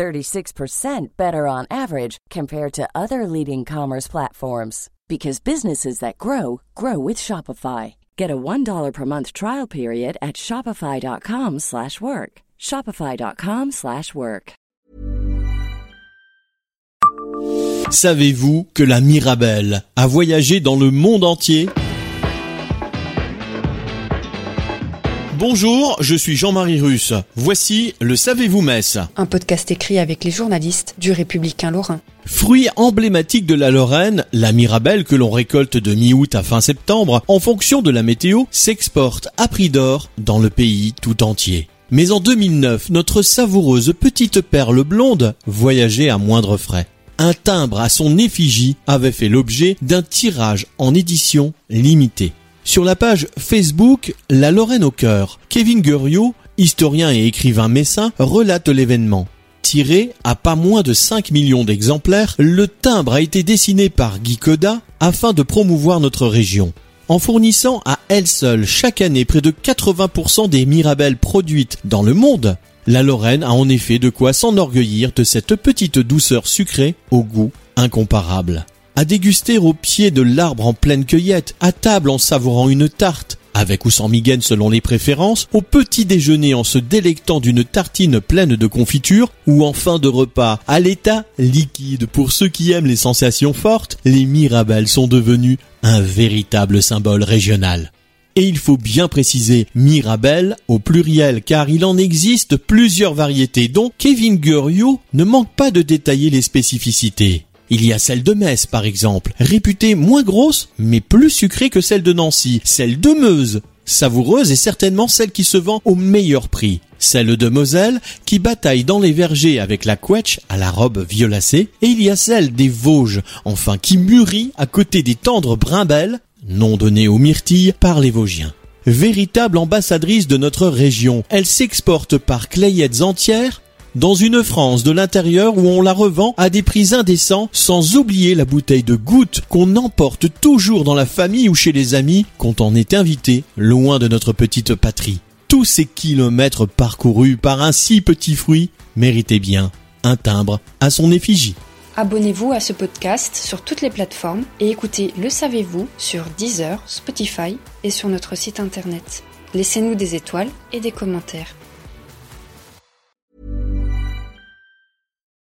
36% better on average compared to other leading commerce platforms because businesses that grow grow with Shopify. Get a $1 per month trial period at shopify.com/work. shopify.com/work. Savez-vous que la Mirabelle a voyagé dans le monde entier? Bonjour, je suis Jean-Marie Russe. Voici le Savez-vous Metz Un podcast écrit avec les journalistes du Républicain Lorrain. Fruit emblématique de la Lorraine, la Mirabelle que l'on récolte de mi-août à fin septembre, en fonction de la météo, s'exporte à prix d'or dans le pays tout entier. Mais en 2009, notre savoureuse petite perle blonde voyageait à moindre frais. Un timbre à son effigie avait fait l'objet d'un tirage en édition limitée. Sur la page Facebook La Lorraine au cœur, Kevin Guriot, historien et écrivain messin, relate l'événement. Tiré à pas moins de 5 millions d'exemplaires, le timbre a été dessiné par Guy Coda afin de promouvoir notre région. En fournissant à elle seule chaque année près de 80% des mirabelles produites dans le monde, la Lorraine a en effet de quoi s'enorgueillir de cette petite douceur sucrée au goût incomparable à déguster au pied de l'arbre en pleine cueillette, à table en savourant une tarte, avec ou sans migaine selon les préférences, au petit déjeuner en se délectant d'une tartine pleine de confiture, ou en fin de repas, à l'état liquide pour ceux qui aiment les sensations fortes, les mirabelles sont devenues un véritable symbole régional. Et il faut bien préciser Mirabelle au pluriel car il en existe plusieurs variétés dont Kevin Guriot ne manque pas de détailler les spécificités. Il y a celle de Metz, par exemple, réputée moins grosse, mais plus sucrée que celle de Nancy. Celle de Meuse, savoureuse et certainement celle qui se vend au meilleur prix. Celle de Moselle, qui bataille dans les vergers avec la quetch à la robe violacée. Et il y a celle des Vosges, enfin, qui mûrit à côté des tendres brimbelles, nom donné aux myrtilles par les Vosgiens véritable ambassadrice de notre région. Elle s'exporte par clayettes entières dans une France de l'intérieur où on la revend à des prix indécents, sans oublier la bouteille de goutte qu'on emporte toujours dans la famille ou chez les amis quand on est invité loin de notre petite patrie. Tous ces kilomètres parcourus par un si petit fruit méritaient bien un timbre à son effigie. Abonnez-vous à ce podcast sur toutes les plateformes et écoutez Le Savez-vous sur Deezer, Spotify et sur notre site internet. Laissez-nous des étoiles et des commentaires.